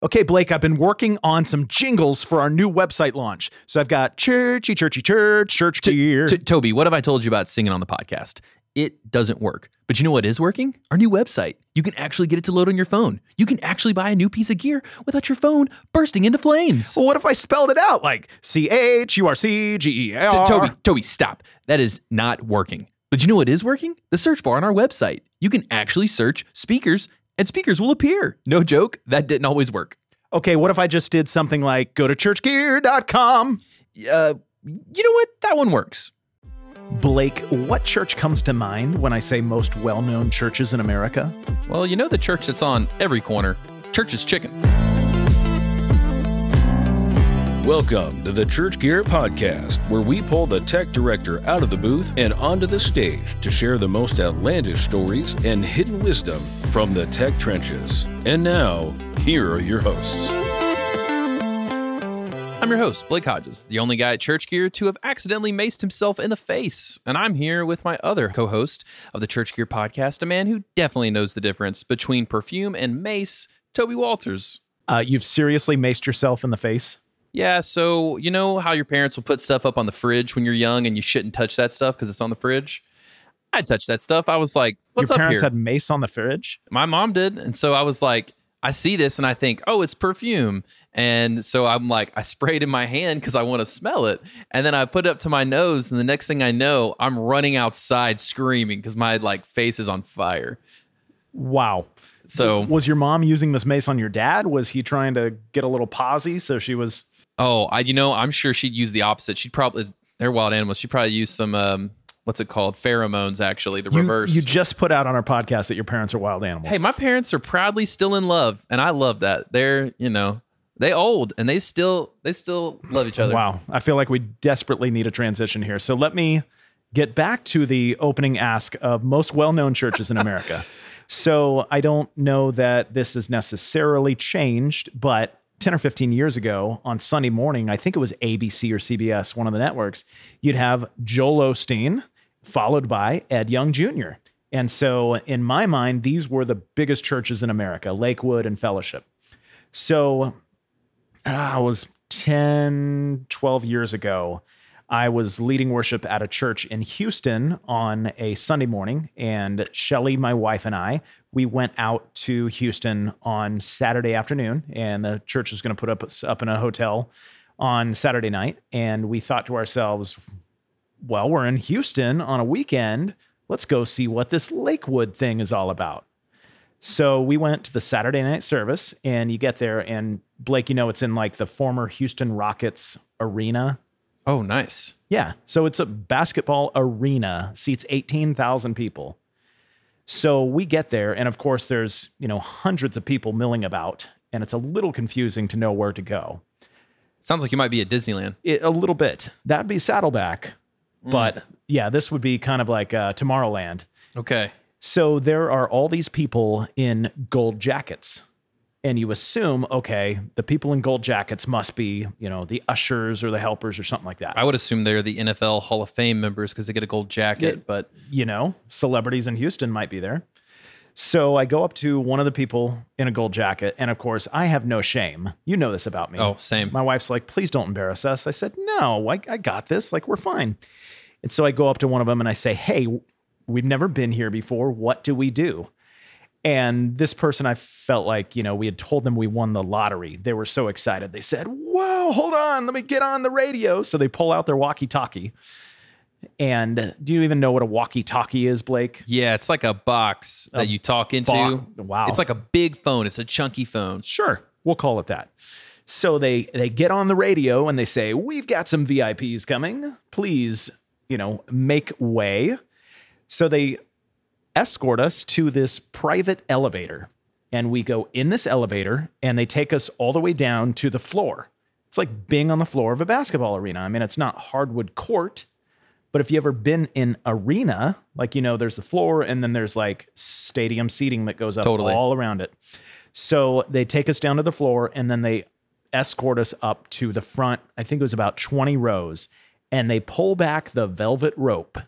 Okay, Blake, I've been working on some jingles for our new website launch. So I've got churchy, churchy, church, church gear. T- Toby, what have I told you about singing on the podcast? It doesn't work. But you know what is working? Our new website. You can actually get it to load on your phone. You can actually buy a new piece of gear without your phone bursting into flames. well, what if I spelled it out like C H U R C G E R? Toby, Toby, stop. That is not working. But you know what is working? The search bar on our website. You can actually search speakers and speakers will appear. No joke, that didn't always work. Okay, what if I just did something like go to churchgear.com? Uh, you know what? That one works. Blake, what church comes to mind when I say most well known churches in America? Well, you know the church that's on every corner Church's Chicken. Welcome to the Church Gear Podcast, where we pull the tech director out of the booth and onto the stage to share the most outlandish stories and hidden wisdom from the tech trenches. And now, here are your hosts. I'm your host, Blake Hodges, the only guy at Church Gear to have accidentally maced himself in the face. And I'm here with my other co host of the Church Gear podcast, a man who definitely knows the difference between perfume and mace, Toby Walters. Uh, you've seriously maced yourself in the face? Yeah, so you know how your parents will put stuff up on the fridge when you're young and you shouldn't touch that stuff because it's on the fridge? I touched that stuff. I was like, what's Your up parents here? had mace on the fridge? my mom did and so i was like i see this and i think oh it's perfume and so i'm like i sprayed in my hand because i want to smell it and then i put it up to my nose and the next thing i know i'm running outside screaming because my like face is on fire Wow. so Was your mom using this mace on your dad? Was he trying to get a little posy so she was oh i you know i'm sure she'd use the opposite she'd probably they're wild animals she'd probably use some um what's it called pheromones actually the you, reverse you just put out on our podcast that your parents are wild animals. Hey, my parents are proudly still in love, and I love that. They're, you know, they old and they still they still love each other. Wow. I feel like we desperately need a transition here. So let me get back to the opening ask of most well known churches in America. so I don't know that this has necessarily changed, but 10 or 15 years ago on Sunday morning, I think it was ABC or CBS, one of the networks, you'd have Joel Osteen followed by Ed Young Jr. And so in my mind, these were the biggest churches in America, Lakewood and Fellowship. So ah, it was 10, 12 years ago. I was leading worship at a church in Houston on a Sunday morning, and Shelly, my wife, and I, we went out to Houston on Saturday afternoon, and the church was going to put up up in a hotel on Saturday night, and we thought to ourselves, well, we're in Houston on a weekend. Let's go see what this Lakewood thing is all about. So we went to the Saturday night service, and you get there, and Blake, you know, it's in like the former Houston Rockets arena. Oh, nice. Yeah. So it's a basketball arena, seats 18,000 people. So we get there, and of course, there's, you know, hundreds of people milling about, and it's a little confusing to know where to go. Sounds like you might be at Disneyland. It, a little bit. That'd be Saddleback. But yeah, this would be kind of like uh, Tomorrowland. Okay. So there are all these people in gold jackets. And you assume, okay, the people in gold jackets must be, you know, the ushers or the helpers or something like that. I would assume they're the NFL Hall of Fame members because they get a gold jacket, but you know, celebrities in Houston might be there. So I go up to one of the people in a gold jacket. And of course, I have no shame. You know this about me. oh, same. My wife's like, please don't embarrass us. I said, no, I, I got this. Like, we're fine. And so I go up to one of them and I say, hey, we've never been here before. What do we do? And this person, I felt like, you know, we had told them we won the lottery. They were so excited. They said, whoa, hold on, let me get on the radio. So they pull out their walkie talkie. And do you even know what a walkie talkie is, Blake? Yeah, it's like a box that you talk into. bo- wow. It's like a big phone. It's a chunky phone. Sure, we'll call it that. So they they get on the radio and they say, "We've got some VIPs coming. Please, you know, make way." So they escort us to this private elevator and we go in this elevator and they take us all the way down to the floor. It's like being on the floor of a basketball arena. I mean, it's not hardwood court, but if you ever been in arena, like you know, there's the floor and then there's like stadium seating that goes up Totally. all around it. So they take us down to the floor and then they escort us up to the front. I think it was about 20 rows, and they pull back the velvet rope.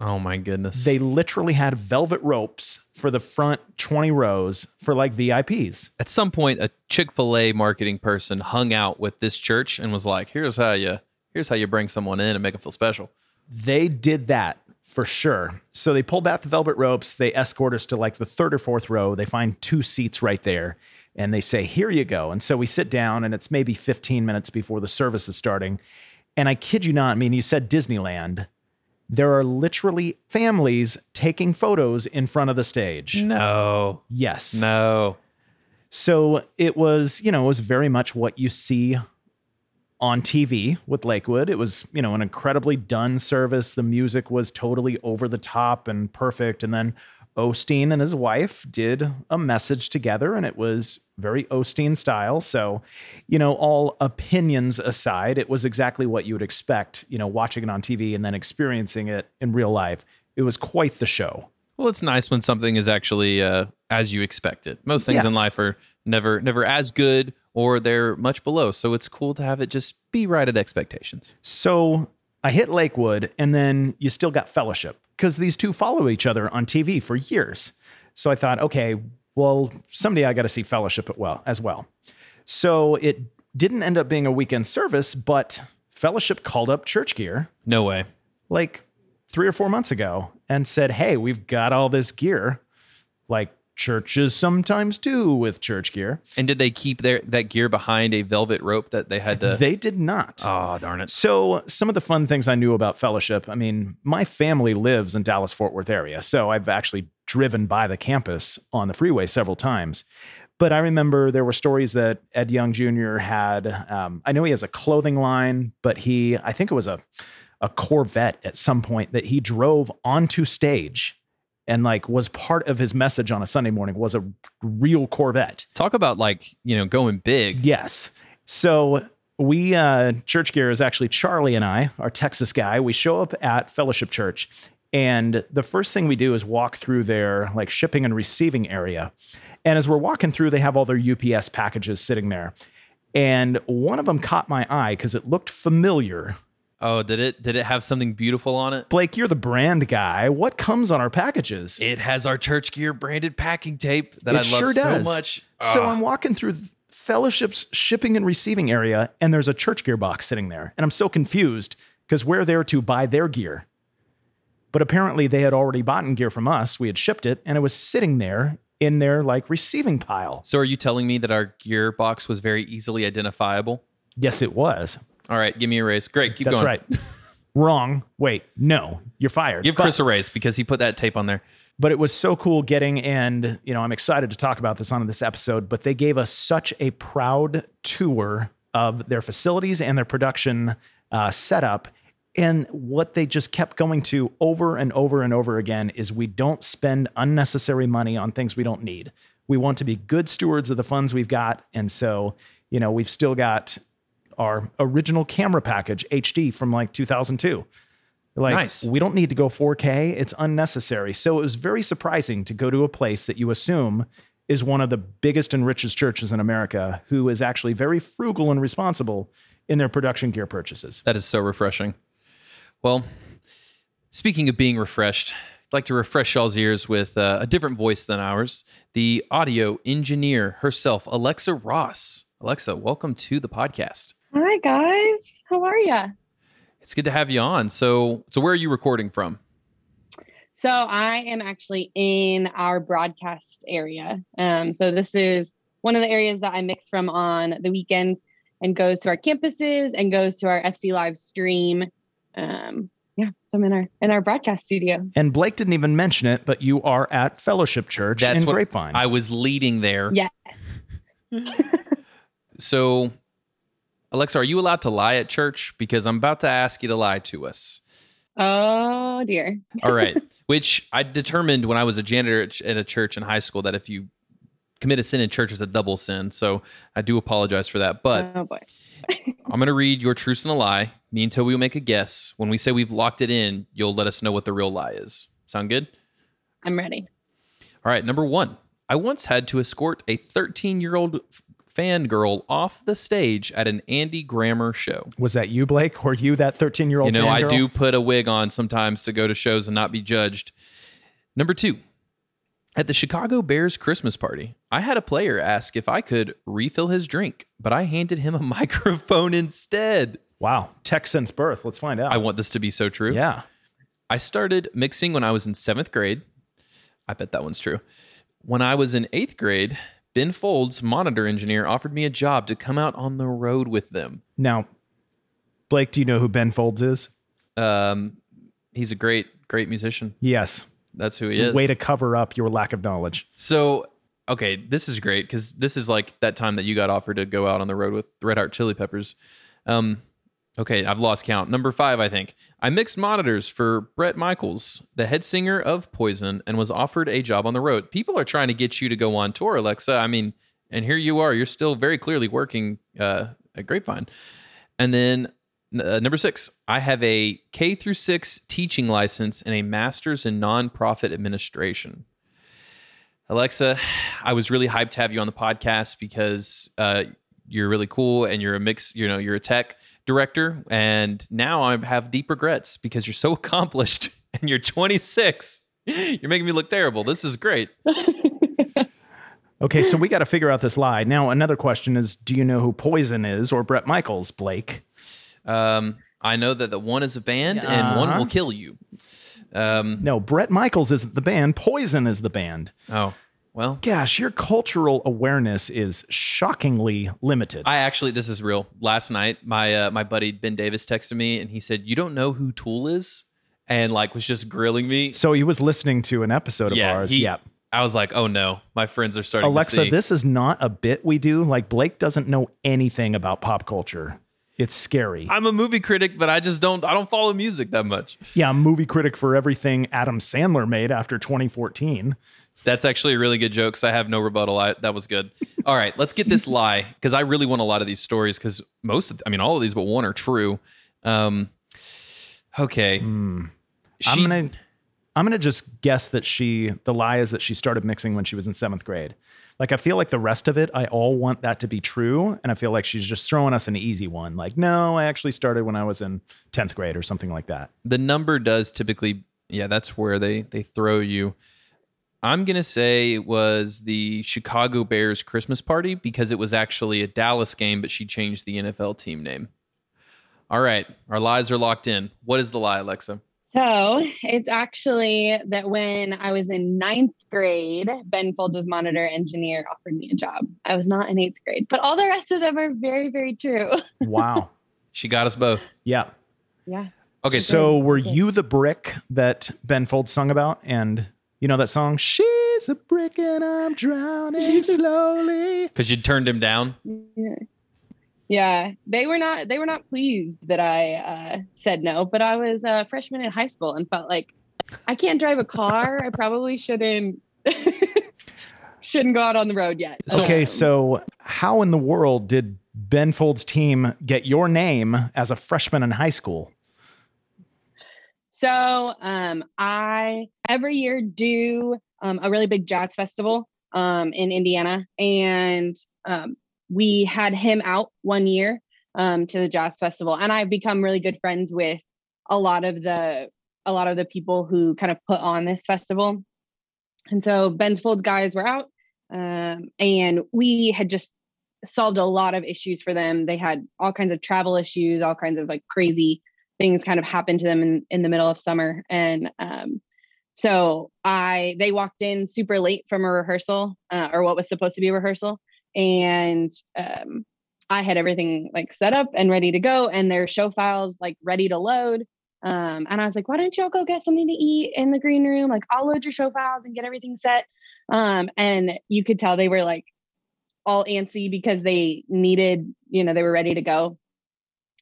Oh my goodness. They literally had velvet ropes for the front 20 rows for like VIPs. At some point, a Chick Fil A marketing person hung out with this church and was like, "Here's how you here's how you bring someone in and make them feel special." They did that for sure. So they pull back the velvet ropes. They escort us to like the third or fourth row. They find two seats right there and they say, Here you go. And so we sit down, and it's maybe 15 minutes before the service is starting. And I kid you not, I mean, you said Disneyland. There are literally families taking photos in front of the stage. No. Yes. No. So it was, you know, it was very much what you see on TV with Lakewood. It was, you know, an incredibly done service. The music was totally over the top and perfect. And then Osteen and his wife did a message together, and it was very Osteen style. So, you know, all opinions aside, it was exactly what you would expect, you know, watching it on TV and then experiencing it in real life. It was quite the show. Well, it's nice when something is actually uh, as you expected. Most things Yeah. in life are never never as good or they're much below. So it's cool to have it just be right at expectations. So I hit Lakewood, and then you still got Fellowship because these two follow each other on TV for years. So I thought, okay, well, someday I got to see Fellowship at well as well. So it didn't end up being a weekend service, but Fellowship called up Church Gear No way. like three or four months ago and said, Hey, we've got all this gear, like churches sometimes do with church gear. And did they keep their that gear behind a velvet rope that they had to? They did not. oh darn it! So, some of the fun things I knew about fellowship. I mean, my family lives in Dallas Fort Worth area, so I've actually driven by the campus on the freeway several times. But I remember there were stories that Ed Young Jr. had. Um, I know he has a clothing line, but he, I think it was a a Corvette at some point that he drove onto stage and like was part of his message on a Sunday morning was a real Corvette. Talk about like you know going big. Yes. So we uh church gear is actually Charlie and I, our Texas guy. We show up at Fellowship Church and the first thing we do is walk through their like shipping and receiving area. And as we're walking through, they have all their UPS packages sitting there. And one of them caught my eye because it looked familiar. Oh, did it? Did it have something beautiful on it? Blake, you're the brand guy. What comes on our packages? It has our church gear branded packing tape that It I love sure so much. So Ah. I'm walking through Fellowship's shipping and receiving area, and there's a church gear box sitting there. And I'm so confused because we're there to buy their gear. But apparently they had already bought gear from us. We had shipped it, and it was sitting there in their like receiving pile. So are you telling me that our gear box was very easily identifiable? Yes, it was. All right, give me a raise. Great, keep going. That's going. right. Wrong. Wait, no, you're fired. Give But- Chris a raise because he put that tape on there. but it was so cool getting and you know i'm excited to talk about this on this episode but they gave us such a proud tour of their facilities and their production uh, setup and what they just kept going to over and over and over again is we don't spend unnecessary money on things we don't need we want to be good stewards of the funds we've got and so you know we've still got our original camera package hd from like 2002 like Nice. we don't need to go 4K. It's unnecessary. So it was very surprising to go to a place that you assume is one of the biggest and richest churches in America who is actually very frugal and responsible in their production gear purchases. That is so refreshing. Well, speaking of being refreshed, I'd like to refresh y'all's ears with uh, a different voice than ours the audio engineer herself, Alexa Ross. Alexa, welcome to the podcast. Hi guys, how are ya? It's good to have you on. So, so where are you recording from? So I am actually in our broadcast area. Um, so this is one of the areas that I mix from on the weekends and goes to our campuses and goes to our FC live stream. Um, yeah, so I'm in our in our broadcast studio. And Blake didn't even mention it, but you are at Fellowship Church That's in what Grapevine. I was leading there. Yeah. So, Alexa, are you allowed to lie at church? Because I'm about to ask you to lie to us. Oh dear. All right. Which I determined when I was a janitor at a church in high school that if you commit a sin in church, it's a double sin. So I do apologize for that. But oh boy. I'm going to read your truth and a lie. Me and Toby will make a guess. When we say we've locked it in, you'll let us know what the real lie is. Sound good? I'm ready. All right. Number one, I once had to escort a 13 year old fangirl off the stage at an Andy Grammer show. Was that you, Blake? Were you that 13 year old? You know, I do put a wig on sometimes to go to shows and not be judged. Number two, at the Chicago Bears Christmas party, I had a player ask if I could refill his drink, but I handed him a microphone instead. Wow. Tech since birth. Let's find out. I want this to be so true. yeah. I started mixing when I was in seventh grade. I bet that one's true. When I was in eighth grade, Ben Folds, monitor engineer, offered me a job to come out on the road with them. Now, Blake, do you know who Ben Folds is? Um, he's a great, great musician. Yes. That's who he is. Way to cover up your lack of knowledge. So, okay, this is great because this is like that time that you got offered to go out on the road with Red Hot Chili Peppers. Um, okay, I've lost count. Number five, I think. I mixed monitors for Bret Michaels, the head singer of Poison, and was offered a job on the road. People are trying to get you to go on tour, Alexa. I mean, and here you are. You're still very clearly working uh, at Grapevine. And then uh, number six, I have a K through six teaching license and a master's in nonprofit administration. Alexa, I was really hyped to have you on the podcast because uh, you're really cool and you're a mix, you know, you're a tech director. And now I have deep regrets because you're so accomplished and you're 26. You're making me look terrible. This is great. Okay, so we got to figure out this lie. Now, another question is do you know who Poison is or Bret Michaels, Blake? Um, I know that the one is a band and one Uh-huh. will kill you. Um, No, Bret Michaels isn't the band. Poison is the band. oh, well, Gosh, your cultural awareness is shockingly limited. I actually, this is real. Last night, my uh, my buddy Ben Davis texted me and he said, "You don't know who Tool is," and like was just grilling me. so he was listening to an episode of yeah, ours. he- yeah. I was like, "Oh no, my friends are starting." to Alexa, this is not a bit we do. Like Blake doesn't know anything about pop culture. It's scary. I'm a movie critic, but I just don't. I don't follow music that much. yeah, I'm movie critic for everything Adam Sandler made after 2014. That's actually a really good joke. So I have no rebuttal. I, that was good. All right, let's get this lie because I really want a lot of these stories because most, of, I mean, all of these but one are true. Um, okay, I'm gonna I'm gonna just guess that she the lie is that she started mixing when she was in seventh grade. Like I feel like the rest of it, I all want that to be true, and I feel like she's just throwing us an easy one. Like, no, I actually started when I was in tenth grade or something like that. the number does typically, yeah, that's where they they throw you. I'm gonna say it was the Chicago Bears Christmas party because it was actually a Dallas game, but she changed the NFL team name. All right, our lies are locked in. What is the lie, Alexa? So it's actually that when I was in ninth grade, Ben Folds' monitor engineer offered me a job. I was not in eighth grade, but all the rest of them are very, very true. Wow. She got us both. yeah. yeah. Okay, So were Okay. you the brick that Ben Folds sung about? And you know that song, She's a brick and I'm drowning slowly. because you turned him down. Yeah. Yeah, they were not they were not pleased that I uh, said no, but I was a freshman in high school and felt like I can't drive a car. I probably shouldn't shouldn't go out on the road yet. Okay, Um, so how in the world did Ben Folds' team get your name as a freshman in high school? So um, I every year do um, a really big jazz festival um, in Indiana, and um, we had him out one year um, to the jazz festival, and I've become really good friends with a lot of the a lot of the people who kind of put on this festival. And so Ben's Folds guys were out, um, and we had just solved a lot of issues for them. They had all kinds of travel issues, all kinds of like crazy things kind of happened to them in, in the middle of summer. And um, so i they walked in super late from a rehearsal uh, or what was supposed to be a rehearsal. And um, i had everything like set up and ready to go and their show files like ready to load. Um, and i was like why don't y'all go get something to eat in the green room? Like i'll load your show files and get everything set. Um, and you could tell they were like all antsy because they needed you know they were ready to go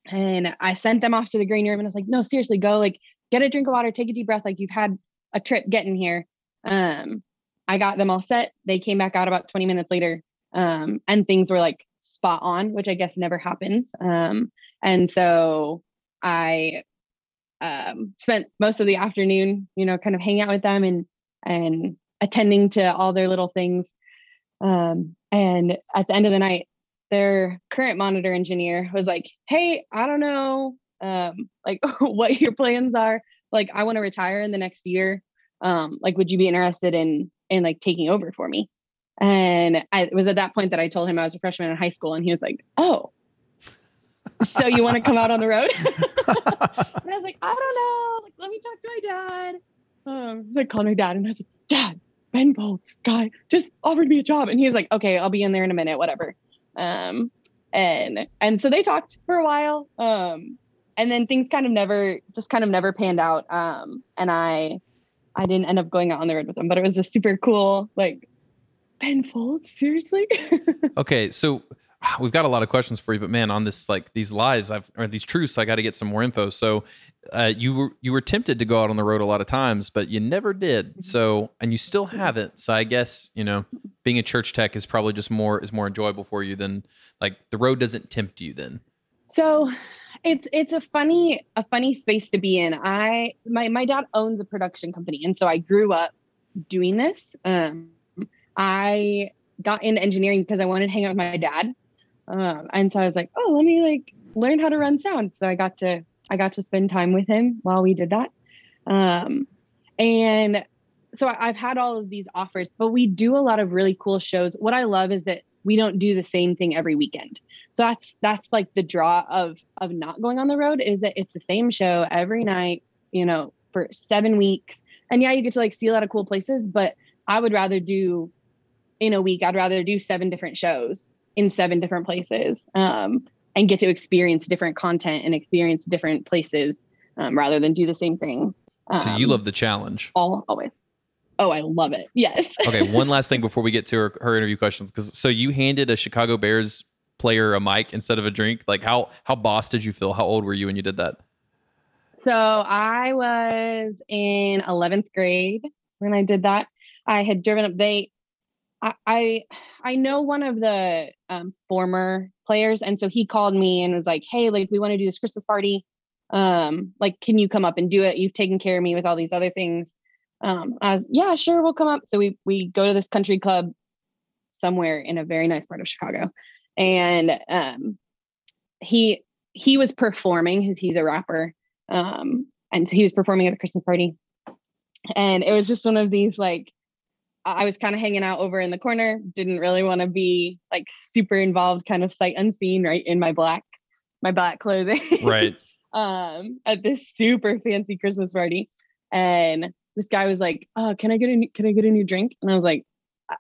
and I sent them off to the green room and I was like, no, seriously, go like get a drink of water, take a deep breath. Like you've had a trip getting here. Um, I got them all set. They came back out about 20 minutes later. Um, and things were like spot on, which I guess never happens. Um, and so I um spent most of the afternoon, you know, kind of hanging out with them and and attending to all their little things. Um, and at the end of the night, their current monitor engineer was like, "Hey, I don't know, um, like what your plans are. Like, I want to retire in the next year. Um, like, would you be interested in in like taking over for me?" And I, it was at that point that I told him I was a freshman in high school, and he was like, "Oh, so you want to come out on the road?" and I was like, "I don't know. Like, let me talk to my dad." Um, so I called my dad, and I was like, "Dad, Ben Folds guy just offered me a job," and he was like, "Okay, I'll be in there in a minute, whatever." Um, and and so they talked for a while, um, and then things kind of never, just kind of never panned out. Um, and I, I didn't end up going out on the road with them, but it was just super cool, like Ben Folds, seriously? okay, so we've got a lot of questions for you, but man, on this like these lies, I've or these truths, I got to get some more info. So, uh, you were you were tempted to go out on the road a lot of times, but you never did. Mm-hmm. So, and you still haven't. So, I guess you know, being a church tech is probably just more is more enjoyable for you than like the road doesn't tempt you. Then, so it's it's a funny a funny space to be in. I my my dad owns a production company, and so I grew up doing this. Um, I got into engineering because I wanted to hang out with my dad. Um, and so I was like, oh, let me like learn how to run sound. So I got to I got to spend time with him while we did that. Um, and so I've had all of these offers, but we do a lot of really cool shows. What I love is that we don't do the same thing every weekend. So that's that's like the draw of of not going on the road is that it's the same show every night, you know, for seven weeks. And yeah, you get to like see a lot of cool places, but I would rather do in a week, I'd rather do seven different shows in seven different places um, and get to experience different content and experience different places um, rather than do the same thing. Um, so you love the challenge. All always. Oh, I love it. Yes. okay. One last thing before we get to her, her interview questions, because so you handed a Chicago Bears player a mic instead of a drink. Like how how boss did you feel? How old were you when you did that? So I was in 11th grade when I did that. I had driven up. They I I, know one of the um, former players, and so he called me and was like, "Hey, like we want to do this Christmas party. Um, like, can you come up and do it? You've taken care of me with all these other things." Um, I was, "Yeah, sure, we'll come up." So we we go to this country club somewhere in a very nice part of Chicago, and um, he he was performing because he's a rapper, um, and so he was performing at the Christmas party, and it was just one of these like I was kind of hanging out over in the corner, didn't really want to be like super involved, kind of sight unseen, right in my black, my black clothing. Right. um, at this super fancy Christmas party. And this guy was like, Oh, can I get a new, can I get a new drink? And I was like, uh,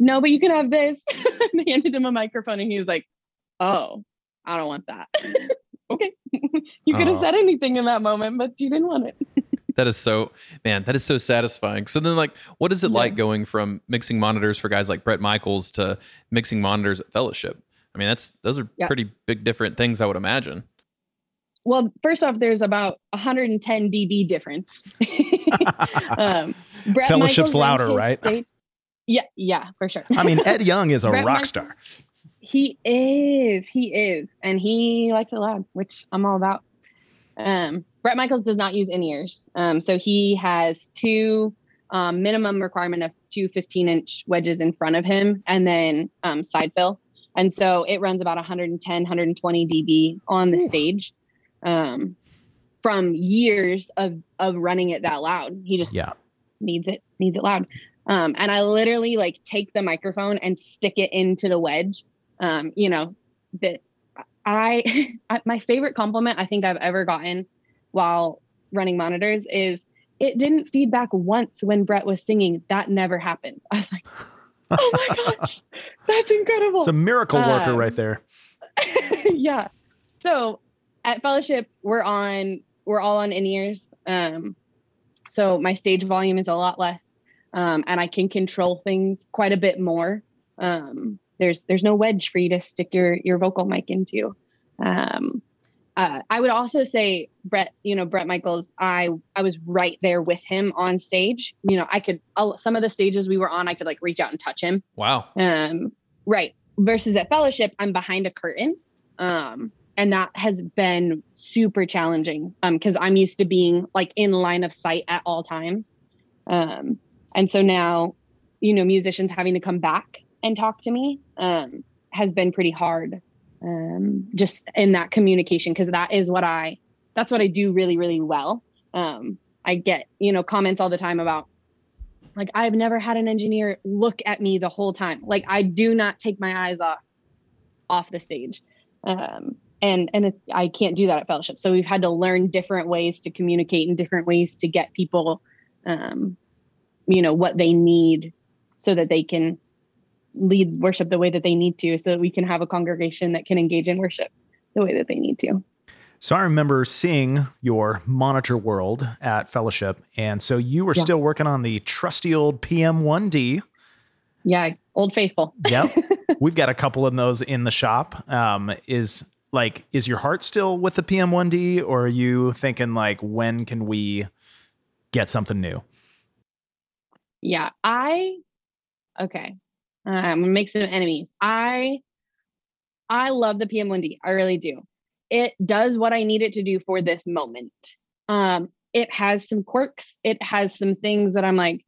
No, but you can have this. and I handed him a microphone and he was like, Oh, I don't want that. okay. you could have said anything in that moment, but you didn't want it that is so man that is so satisfying. So then like what is it yeah. like going from mixing monitors for guys like Bret Michaels to mixing monitors at fellowship? I mean that's those are yeah. pretty big different things i would imagine. Well first off there's about 110 db difference. Um, fellowship's Michaels louder right? stage. yeah yeah for sure. I mean ed young is a rock Michaels, star. He is he is and he likes it loud which i'm all about. Um Bret Michaels does not use in ears. Um, so he has two um, minimum requirement of two 15 inch wedges in front of him and then um, side fill. And so it runs about 110, 120 dB on the Ooh. stage um, from years of, of running it that loud. He just yeah. needs it, needs it loud. Um, and I literally like take the microphone and stick it into the wedge. Um, you know, that I, my favorite compliment I think I've ever gotten while running monitors is it didn't feedback once when Bret was singing. That never happens. I was like, oh my gosh, that's incredible. It's a miracle worker um, right there. yeah. So at Fellowship, we're on, we're all on in ears. Um, so my stage volume is a lot less. Um, and I can control things quite a bit more. Um, there's there's no wedge for you to stick your your vocal mic into. Um, uh, I would also say Bret, you know, Bret Michaels, I I was right there with him on stage. You know, I could I'll, some of the stages we were on, I could like reach out and touch him. Wow. Um, right. Versus at Fellowship, I'm behind a curtain. Um, and that has been super challenging. Um, because I'm used to being like in line of sight at all times. Um, and so now, you know, musicians having to come back and talk to me. Um, has been pretty hard um, just in that communication because that is what I that's what I do really really well. Um, I get you know comments all the time about like I've never had an engineer look at me the whole time. Like I do not take my eyes off off the stage. Um, and and it's I can't do that at fellowship. So we've had to learn different ways to communicate and different ways to get people um, you know what they need so that they can lead worship the way that they need to so that we can have a congregation that can engage in worship the way that they need to. So I remember seeing your monitor world at fellowship and so you were yeah. still working on the trusty old PM1D. Yeah, old faithful. yep. We've got a couple of those in the shop. Um, is like is your heart still with the PM1D or are you thinking like when can we get something new? Yeah, I okay. Uh, I'm gonna make some enemies. I I love the PM1D. I really do. It does what I need it to do for this moment. Um, it has some quirks. It has some things that I'm like,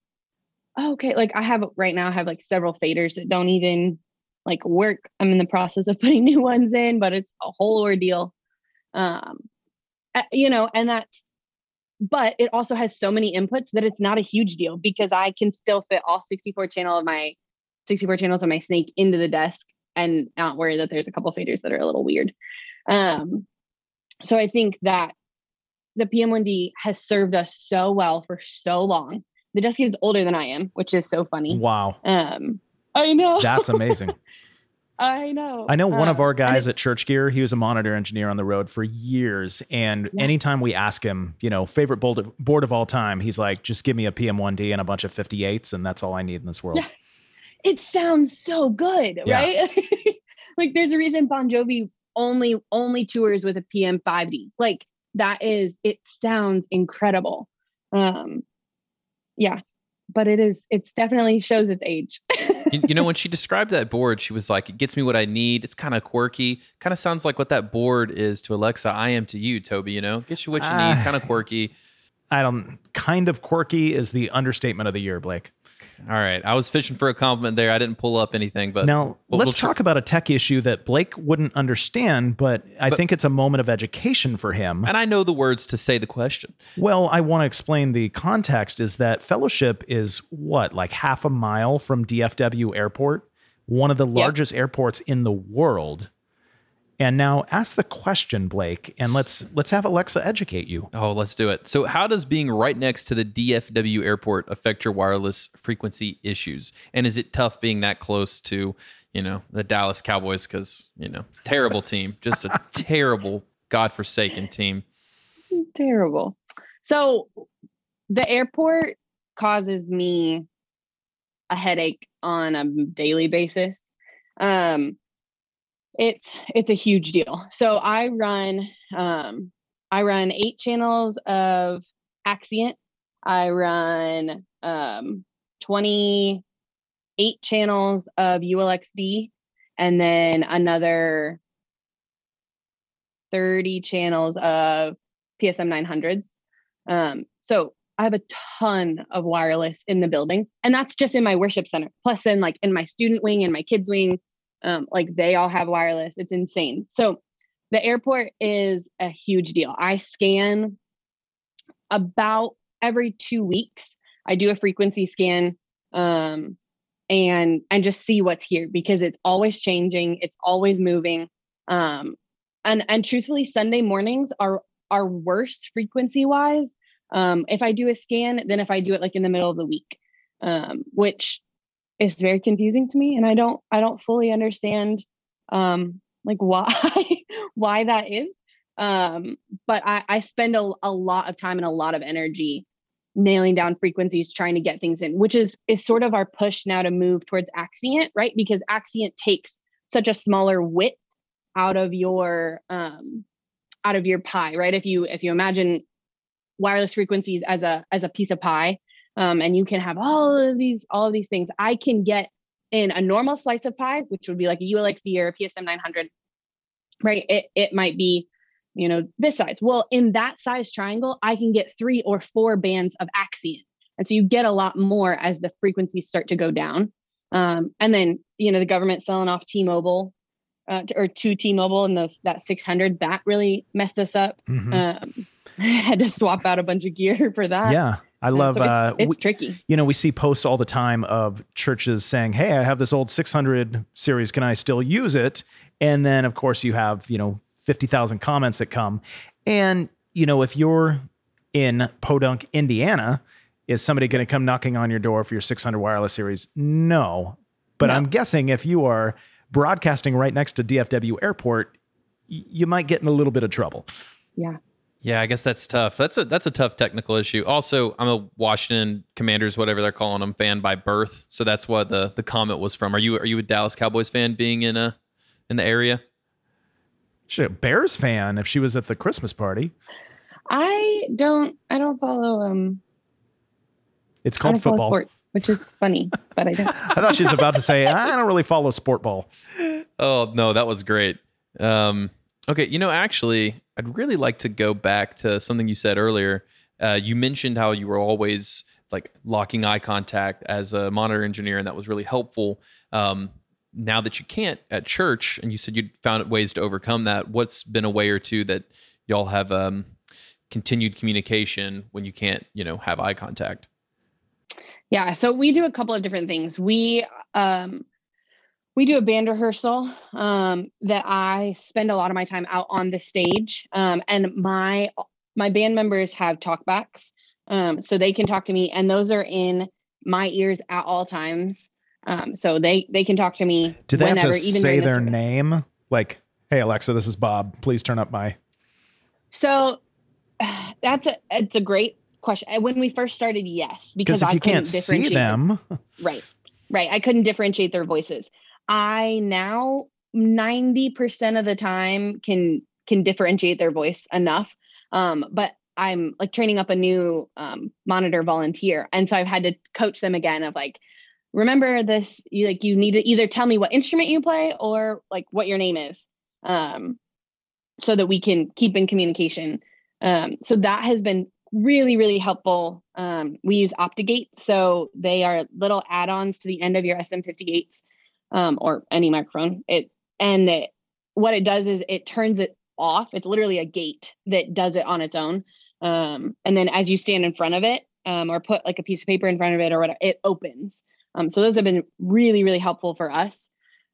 oh, okay. Like I have right now, I have like several faders that don't even like work. I'm in the process of putting new ones in, but it's a whole ordeal. Um, you know, and that's, but it also has so many inputs that it's not a huge deal because I can still fit all 64 channel of my 64 channels of my snake into the desk and not worry that there's a couple faders that are a little weird. Um, so I think that the PM1D has served us so well for so long. The desk is older than I am, which is so funny. Wow. Um, I know. That's amazing. I know. I know one of our guys it, at Church Gear, he was a monitor engineer on the road for years. And yeah. anytime we ask him, you know, favorite board of, board of all time, he's like, just give me a PM1D and a bunch of 58s, and that's all I need in this world. Yeah. It sounds so good, yeah. right? like there's a reason Bon Jovi only only tours with a PM5D. Like that is it sounds incredible. Um yeah, but it is it's definitely shows its age. you, you, know, when she described that board, she was like, "It gets me what I need. It's kind of quirky. Kind of sounds like what that board is to Alexa. I am to you, Toby. You know, gets you what you uh, need. Kind of quirky." I don't. Kind of quirky is the understatement of the year, Blake. All right, I was fishing for a compliment there. I didn't pull up anything, but now we'll, let's we'll talk tr- about a tech issue that Blake wouldn't understand, but I but, think it's a moment of education for him. And I know the words to say the question. Well, I want to explain the context. Is that fellowship is what like half a mile from DFW Airport, one of the largest yep. airports in the world. And now ask the question, Blake, and let's let's have Alexa educate you. Oh, let's do it. So, how does being right next to the DFW airport affect your wireless frequency issues? And is it tough being that close to, you know, the Dallas Cowboys cuz, you know, terrible team, just a terrible godforsaken team. Terrible. So, the airport causes me a headache on a daily basis. Um it's it's a huge deal. So I run um, I run eight channels of Axient. I run um, 28 channels of ULXD and then another 30 channels of PSM 900s. Um, so I have a ton of wireless in the building, and that's just in my worship center. Plus, in like in my student wing and my kids wing, um, like they all have wireless. It's insane. So the airport is a huge deal. I scan about every two weeks. I do a frequency scan um, and and just see what's here because it's always changing. It's always moving. Um, and and truthfully, Sunday mornings are are worse frequency wise. Um, if I do a scan than if I do it like in the middle of the week, um, which is very confusing to me and i don't i don't fully understand um like why why that is. Um but i i spend a, a lot of time and a lot of energy nailing down frequencies trying to get things in which is is sort of our push now to move towards axient right? Because axient takes such a smaller width out of your um out of your pie right? If you if you imagine wireless frequencies as a as a piece of pie um, and you can have all of these all of these things i can get in a normal slice of pie which would be like a ulxd or a psm 900 right it, it might be you know this size well in that size triangle i can get three or four bands of axient and so you get a lot more as the frequencies start to go down Um, and then, you know, the government selling off T-Mobile uh, or to T-Mobile and those that 600 that really messed us up. Mhm. Um, I had to swap out a bunch of gear for that. yeah, I love. so it's, uh, it's we- tricky. you know, we see posts all the time of churches saying, "Hey, I have this old 600 series. Can I still use it?" And then, of course, you have you know 50,000 comments that come. And you know, if you're in Podunk, Indiana, is somebody going to come knocking on your door for your 600 wireless series? No. But No. I'm guessing if you are broadcasting right next to DFW Airport, you might get in a little bit of trouble. Yeah. Yeah, I guess that's tough. That's a that's a tough technical issue. Also, I'm a Washington Commanders, whatever they're calling them, fan by birth. So that's what the the comment was from. Are you are you a Dallas Cowboys fan being in a in the area? She's a Bears fan if she was at the Christmas party. I don't I don't follow um It's called football. sports, which is funny, but I don't. I thought she was about to say, I don't really follow sport ball. Oh no, that was great. Um, okay, you know, actually, I'd really like to go back to something you said earlier. Uh, you mentioned how you were always like locking eye contact as a monitor engineer, and that was really helpful. Um, now that you can't at church, and you said you found ways to overcome that, what's been a way or two that y'all have um, continued communication when you can't, you know, have eye contact? Yeah, so we do a couple of different things. We um we do a band rehearsal um that I spend a lot of my time out on the stage. Um and my my band members have talkbacks. Um so they can talk to me and those are in my ears at all times. Um so they they can talk to me Do they whenever have to even say their name? Like, hey, Alexa, this is Bob. Please turn up my. So that's a it's a great question. When we first started, yes, because if I you couldn't can't see differentiate them, Right. Right. I couldn't differentiate their voices. I now 90% of the time can can differentiate their voice enough. Um, but I'm like training up a new um, monitor volunteer. And so I've had to coach them again of like, remember this, you like you need to either tell me what instrument you play or like what your name is. Um, so that we can keep in communication. Um, so that has been really, really helpful. Um, we use OptoGate. So they are little add-ons to the end of your SM58s um, or any microphone. It and it, what it does is it turns it off. It's literally a gate that does it on its own. Um, and then as you stand in front of it um, or put like a piece of paper in front of it or whatever, it opens. Um, so those have been really, really helpful for us.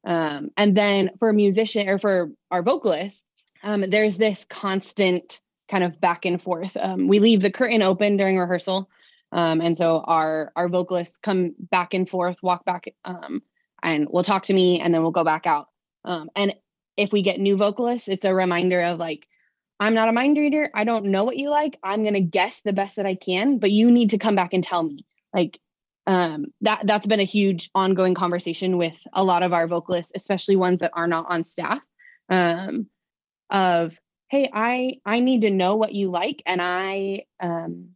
Um, and then for a musician or for our vocalists, um, there's this constant kind of back and forth. Um, we leave the curtain open during rehearsal, um, and so our our vocalists come back and forth, walk back, and will talk to me, and then we'll go back out. Um, and if we get new vocalists, it's a reminder of like, I'm not a mind reader. I don't know what you like. I'm gonna guess the best that I can, but you need to come back and tell me. Like um, that that's been a huge ongoing conversation with a lot of our vocalists, especially ones that are not on staff. Um, of hey i i need to know what you like and i um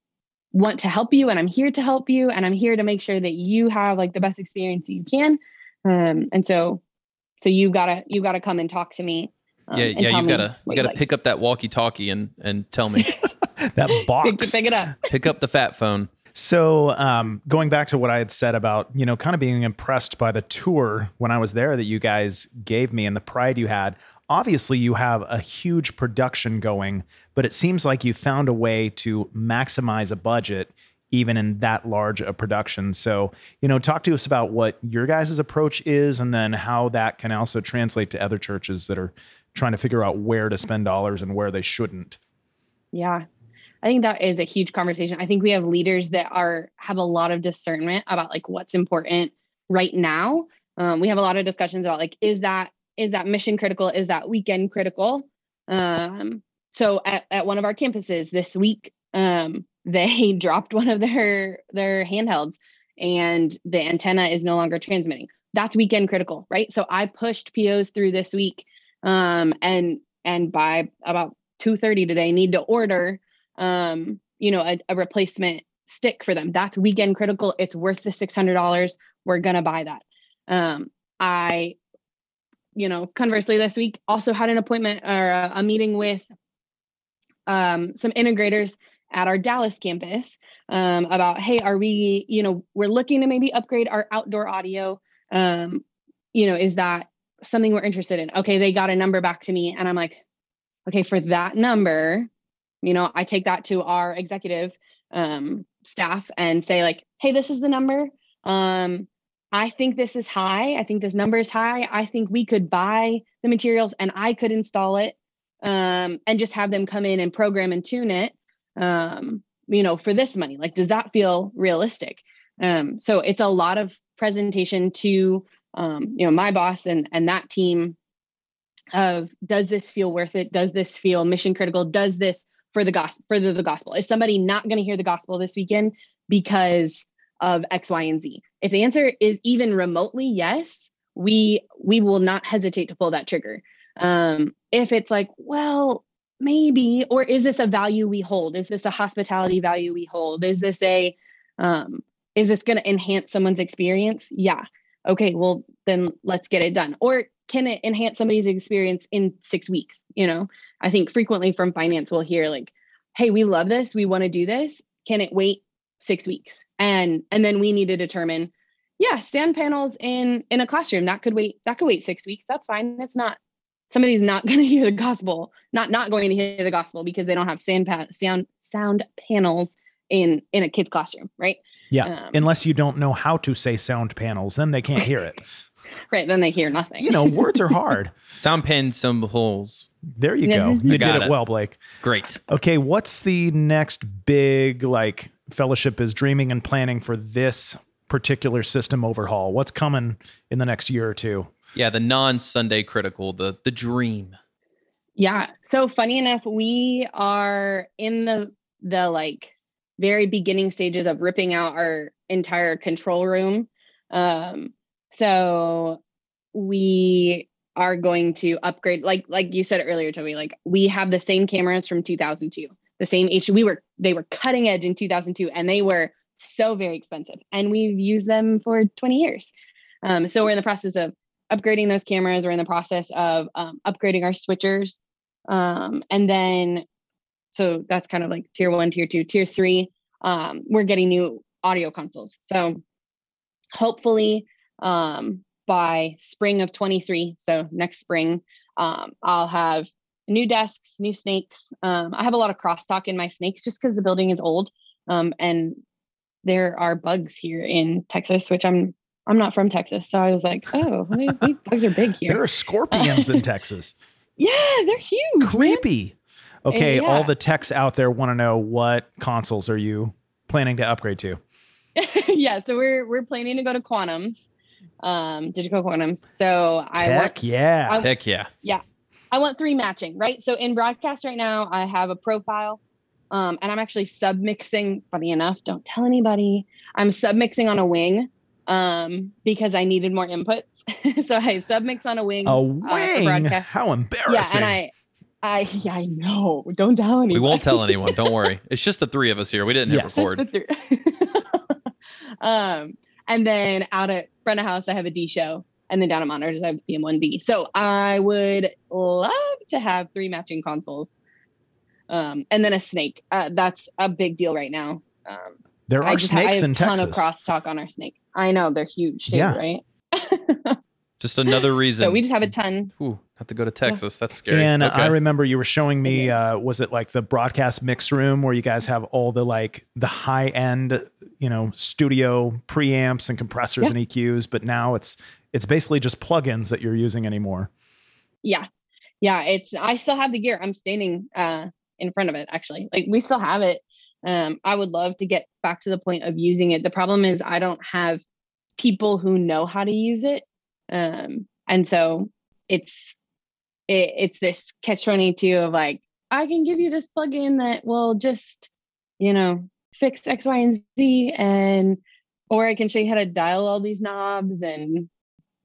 want to help you and i'm here to help you and i'm here to make sure that you have like the best experience you can um and so so you gotta you gotta come and talk to me um, yeah, yeah, you've got to you got to like. pick up that walkie-talkie and and tell me. that pick, box. pick it up pick up the fat phone. So, um, going back to what I had said about, you know, kind of being impressed by the tour when I was there that you guys gave me and the pride you had. Obviously, you have a huge production going, but it seems like you found a way to maximize a budget even in that large a production. So, you know, talk to us about what your guys' approach is and then how that can also translate to other churches that are trying to figure out where to spend dollars and where they shouldn't. Yeah. I think that is a huge conversation. I think we have leaders that are have a lot of discernment about like what's important right now. Um, we have a lot of discussions about like is that is that mission critical? Is that weekend critical? Um, so at, at one of our campuses this week, um, they dropped one of their their handhelds and the antenna is no longer transmitting. That's weekend critical, right? So I pushed POs through this week um, and and by about 2:30 today need to order um, you know, a, a replacement stick for them. That's weekend critical. It's worth the $600. We're to buy that. Um, I, you know, conversely this week also had an appointment or a, a meeting with um, some integrators at our Dallas campus um, about, hey, are we, you know, we're looking to maybe upgrade our outdoor audio. um, you know, is that something we're interested in? Okay, they got a number back to me, and I'm like, okay, for that number, you know, I take that to our executive um, staff and say like, hey, this is the number. Um, I think this is high. I think this number is high. I think we could buy the materials and I could install it um, and just have them come in and program and tune it, um, you know, for this money. Like, does that feel realistic? Um, so it's a lot of presentation to, um, you know, my boss and and that team of does this feel worth it? Does this feel mission critical? Does this for the gospel further the gospel? Is somebody not going to hear the gospel this weekend because of X, Y, and Z? If the answer is even remotely yes, we we will not hesitate to pull that trigger. Um, if it's like, well, maybe, or is this a value we hold? Is this a hospitality value we hold? Is this a um, is this going to enhance someone's experience? Yeah. Okay, well then let's get it done. Or can it enhance somebody's experience in six weeks? You know, I think frequently from finance we'll hear like, hey, we love this, we want to do this. Can it wait six weeks? And and then we need to determine, yeah, stand panels in in a classroom that could wait that could wait six weeks. That's fine. It's not somebody's not going to hear the gospel, not not going to hear the gospel because they don't have sound pa- sound sound panels in in a kid's classroom, right? Yeah. Um, Unless you don't know how to say sound panels, then they can't hear it. Right. Then they hear nothing. You know, words are hard. Sound pen symbols. There you go. You did it it. well, Blake. Great. Okay, what's the next big like fellowship is dreaming and planning for this particular system overhaul? What's coming in the next year or two? Yeah, the non-Sunday critical, the the dream. Yeah. So funny enough, we are in the the like very beginning stages of ripping out our entire control room. Um, so we are going to upgrade like like you said earlier toby like we have the same cameras from 2002 the same h we were they were cutting edge in 2002 and they were so very expensive and we've used them for 20 years um, so we're in the process of upgrading those cameras we're in the process of um, upgrading our switchers. Um, and then so that's kind of like tier one tier two tier three um, we're getting new audio consoles. So hopefully um, by spring of 23 so next spring um, i'll have new desks new snakes. Um, i have a lot of crosstalk in my snakes just because the building is old. And there are bugs here in texas which i'm i'm not from texas so i was like oh these, these bugs are big here There are scorpions in Texas. yeah they're huge man. Creepy. Okay, Yeah. all the techs out there want to know what consoles are you planning to upgrade to? yeah so we're we're planning to go to quantums um digital quantums so i want Tech, yeah. I- Heck yeah. Yeah, I want three matching, right? So in broadcast right now, I have a profile, um, and I'm actually submixing. Funny enough, don't tell anybody. I'm submixing on a wing, um, because I needed more inputs. so I submix on a wing. a uh, wing. broadcast. How embarrassing. Yeah, and I, I, yeah, I know. Don't tell anybody. We won't tell anyone. Don't worry. It's just the three of us here. We didn't hit Yes. record. um, and then out at front of house, I have a D show, and then down at monitors, I have the PM1D. So I would love to have three matching consoles, um, and then a snake. Uh, that's a big deal right now. Um, there I are just ha- I snakes have in a ton Texas. of crosstalk on our snake. I know they're huge, too, Yeah. right? Just another reason. so we just have a ton. Ooh, have to go to Texas. That's scary. And okay. I remember you were showing me, uh, was it like the broadcast mix room where you guys have all the like the high end, you know, studio preamps and compressors Yeah. and EQs, but now it's it's basically just plugins that you're using anymore. Yeah, yeah. It's I still have the gear. I'm standing uh, in front of it. Actually, like we still have it. Um, I would love to get back to the point of using it. The problem is I don't have people who know how to use it, um, and so it's it, it's this catch twenty two of like I can give you this plugin that will just you know fix X, Y, and Z, and or I can show you how to dial all these knobs and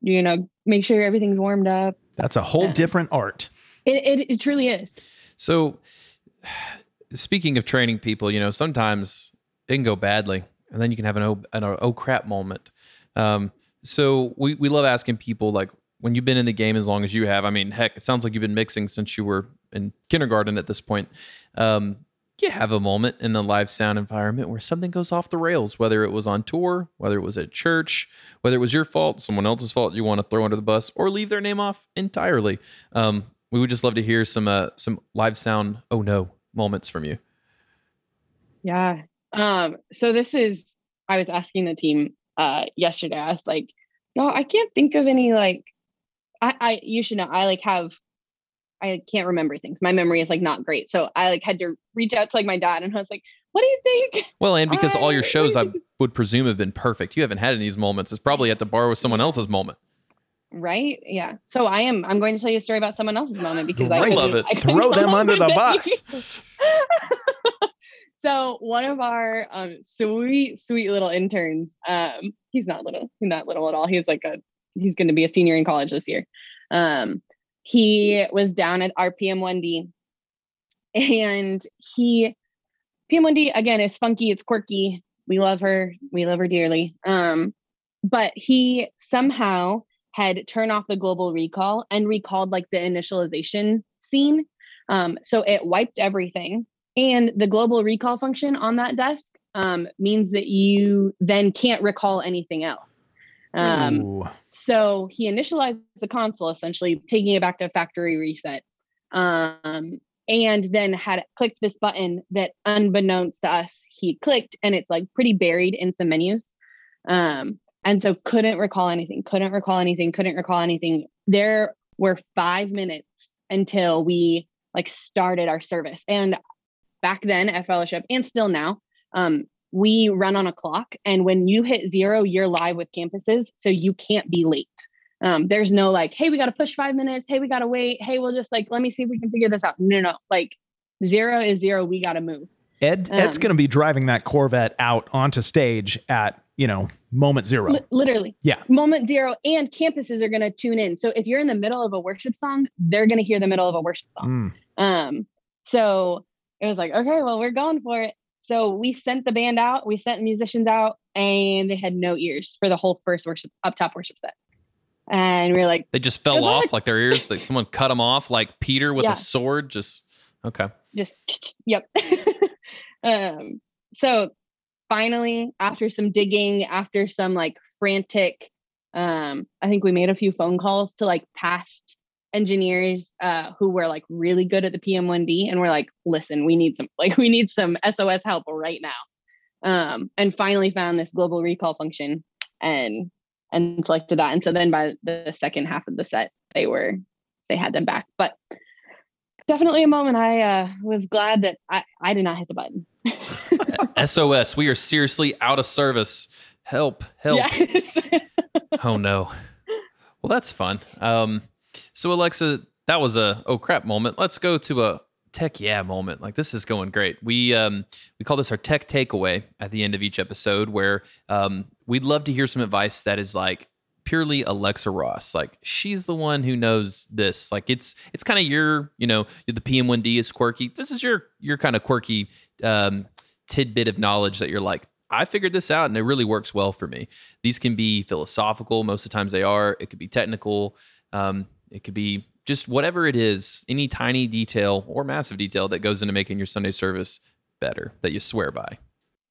you know make sure everything's warmed up. That's a whole Yeah. different art. It, it, it truly is. So, speaking of training people, you know, sometimes it can go badly, and then you can have an oh, an oh crap moment. Um, so we we love asking people like when you've been in the game as long as you have. I mean, heck, it sounds like you've been mixing since you were in kindergarten at this point. Um, you have a moment in the live sound environment where something goes off the rails, whether it was on tour, whether it was at church, whether it was your fault, someone else's fault you want to throw under the bus, or leave their name off entirely. Um, we would just love to hear some uh, some live sound oh no moments from you. Yeah. Um, so this is I was asking the team uh yesterday. I was like, no, I can't think of any like I, I you should know I like have I can't remember things. My memory is like not great. So I like had to reach out to like my dad and I was like, what do you think? Well, and because I, all your shows I would presume have been perfect. You haven't had any of these moments. It's probably at the bar with someone else's moment. Right? Yeah. So I am I'm going to tell you a story about someone else's moment because I, Great. love it. I Throw them under the bus. so one of our um, sweet, sweet little interns, um, he's not little, he's not little at all. He's like a he's gonna be a senior in college this year. Um, he was down at our PM1D and he PM1D again is funky, it's quirky. We love her, we love her dearly. Um, but he somehow had turned off the global recall and recalled like the initialization scene. Um, so it wiped everything. And the global recall function on that desk um, means that you then can't recall anything else. Um, so he initialized the console, essentially taking it back to factory reset. Um, and then had clicked this button that, unbeknownst to us, he clicked, and it's like pretty buried in some menus. Um, and so couldn't recall anything, couldn't recall anything, couldn't recall anything. There were five minutes until we like started our service. And back then at fellowship, and still now, um, we run on a clock. And when you hit zero, you're live with campuses, so you can't be late. Um, there's no like, hey, we got to push five minutes. Hey, we got to wait. Hey, we'll just like, let me see if we can figure this out. No, no, like zero is zero. We got to move. Ed Ed's Um, going to be driving that Corvette out onto stage at you know moment zero. Li- literally. Yeah. Moment zero. And campuses are going to tune in. So if you're in the middle of a worship song, they're going to hear the middle of a worship song. Mm. Um, so it was like, okay, well, we're going for it. So we sent the band out, we sent musicians out, and they had no ears for the whole first worship up top worship set. And we were like, They just fell Good luck. off like their ears, like someone cut them off, like Peter with Yeah. a sword. Just okay. just yep. um, so finally, after some digging, after some like frantic, um, I think we made a few phone calls to like past engineers uh, who were like really good at the PM1D, and we're like, listen, we need some like we need some SOS help right now. Um, and finally found this global recall function and and selected that. And so then by the second half of the set, they were they had them back. But definitely a moment I uh, was glad that I, I did not hit the button. SOS. We are seriously out of service. Help! Help! Yes. Oh no. Well, that's fun. Um, so Alexa, that was a oh crap moment. Let's go to a tech yeah moment. Like this is going great. We um we call this our tech takeaway at the end of each episode, where um we'd love to hear some advice that is like purely Alexa Ross. Like she's the one who knows this. Like it's it's kind of your you know the PM1D is quirky. This is your your kind of quirky um tidbit of knowledge that you're like I figured this out and it really works well for me. These can be philosophical, most of the times they are. It could be technical. Um, it could be just whatever it is, any tiny detail or massive detail that goes into making your Sunday service better that you swear by.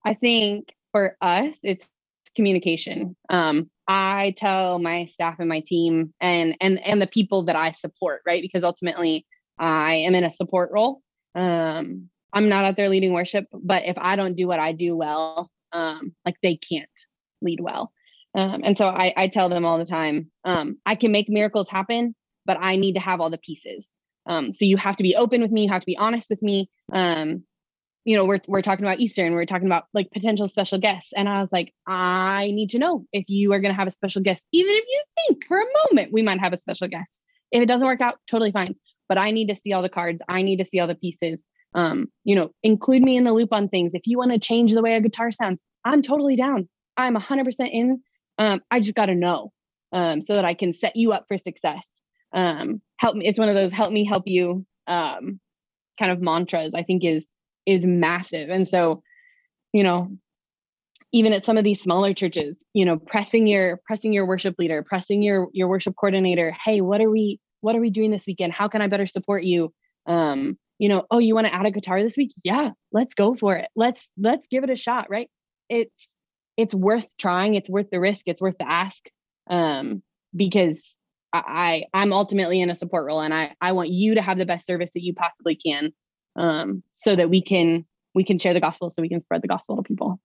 I think for us, it's communication. Um, I tell my staff and my team and and and the people that I support, right? Because ultimately, I am in a support role. Um, I'm not out there leading worship, but if I don't do what I do well, um, like they can't lead well. Um, and so I, I tell them all the time, um, I can make miracles happen, but I need to have all the pieces. Um, so you have to be open with me, you have to be honest with me. Um, you know, we're we're talking about Easter and we're talking about like potential special guests. And I was like, I need to know if you are gonna have a special guest, even if you think for a moment we might have a special guest. If it doesn't work out, totally fine. But I need to see all the cards, I need to see all the pieces. Um, you know, include me in the loop on things. If you want to change the way a guitar sounds, I'm totally down. I'm 100% in. Um, I just got to know um, so that I can set you up for success. Um, help me. It's one of those help me help you um, kind of mantras. I think is is massive. And so, you know, even at some of these smaller churches, you know, pressing your pressing your worship leader, pressing your your worship coordinator. Hey, what are we what are we doing this weekend? How can I better support you? Um, you know, oh, you want to add a guitar this week? Yeah, let's go for it. Let's let's give it a shot, right? It's it's worth trying, it's worth the risk, it's worth the ask. Um, because I, I am ultimately in a support role and I I want you to have the best service that you possibly can. Um, so that we can we can share the gospel so we can spread the gospel to people.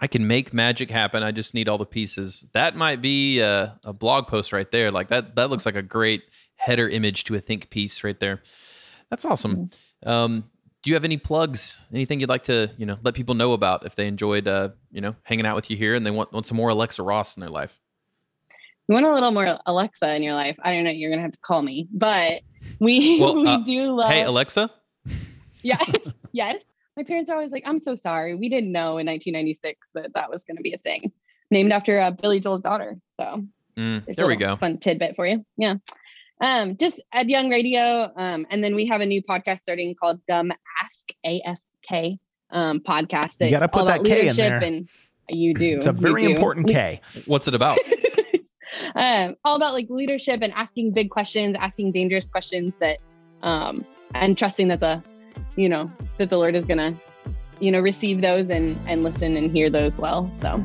I can make magic happen. I just need all the pieces. That might be a, a, blog post right there. Like that. That looks like a great header image to a think piece right there. That's awesome. Mm-hmm. Um, do you have any plugs? Anything you'd like to you know let people know about if they enjoyed uh, you know hanging out with you here and they want want some more Alexa Ross in their life? You want a little more Alexa in your life? I don't know. You're gonna have to call me, but we well, we uh, do love. Hey Alexa. Yeah. yes my parents are always like, I'm so sorry. We didn't know in 1996 that that was going to be a thing. Named after uh, Billy Joel's daughter. So mm, there we go. Fun tidbit for you. Yeah. Um, just Ed Young Radio. Um, and then we have a new podcast starting called Dumb Ask AFK um, podcast. That you got to put that K in there. And you do. It's a very important K. What's it about? um, all about like leadership and asking big questions, asking dangerous questions that, um, and trusting that the you know, that the Lord is going to, you know, receive those and, and listen and hear those well. So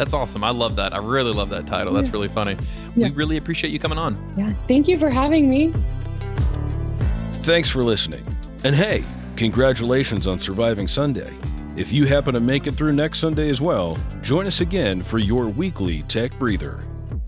that's awesome. I love that. I really love that title. That's really funny. Yeah. We really appreciate you coming on. Yeah. Thank you for having me. Thanks for listening. And hey, congratulations on surviving Sunday. If you happen to make it through next Sunday as well, join us again for your weekly Tech Breather.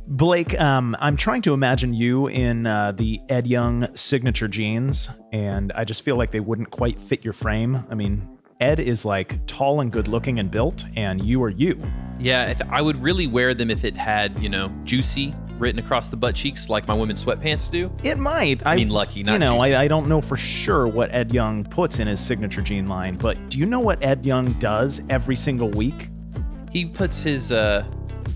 Blake, um, I'm trying to imagine you in uh, the Ed Young signature jeans, and I just feel like they wouldn't quite fit your frame. I mean, Ed is like tall and good looking and built, and you are you. Yeah, I would really wear them if it had, you know, juicy written across the butt cheeks like my women's sweatpants do. It might. I, I mean, lucky, not You know, I, I, don't know for sure what Ed Young puts in his signature jean line, but do you know what Ed Young does every single week? He puts his uh,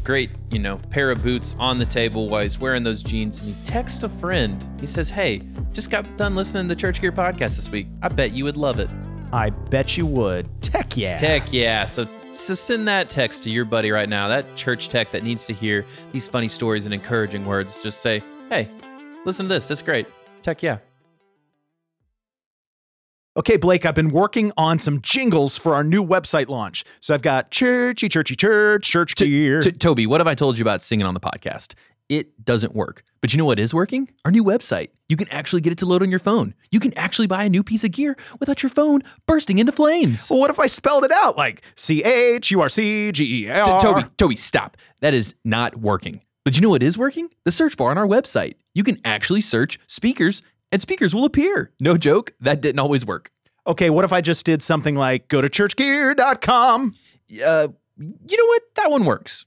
great, you know, pair of boots on the table while he's wearing those jeans. And he texts a friend. He says, Hey, just got done listening to the Church Gear podcast this week. I bet you would love it. I bet you would. Tech yeah. Tech yeah. So so send that text to your buddy right now, that church tech that needs to hear these funny stories and encouraging words. Just say, Hey, listen to this. It's great. Tech yeah. Okay, Blake, I've been working on some jingles for our new website launch. So I've got churchy, churchy, church, church gear. T- Toby, what have I told you about singing on the podcast? It doesn't work. But you know what is working? Our new website. You can actually get it to load on your phone. You can actually buy a new piece of gear without your phone bursting into flames. Well, what if I spelled it out like C H U R C G E R? Toby, Toby, stop. That is not working. But you know what is working? The search bar on our website. You can actually search speakers and speakers will appear. No joke, that didn't always work. Okay, what if I just did something like go to churchgear.com? Uh, you know what? That one works.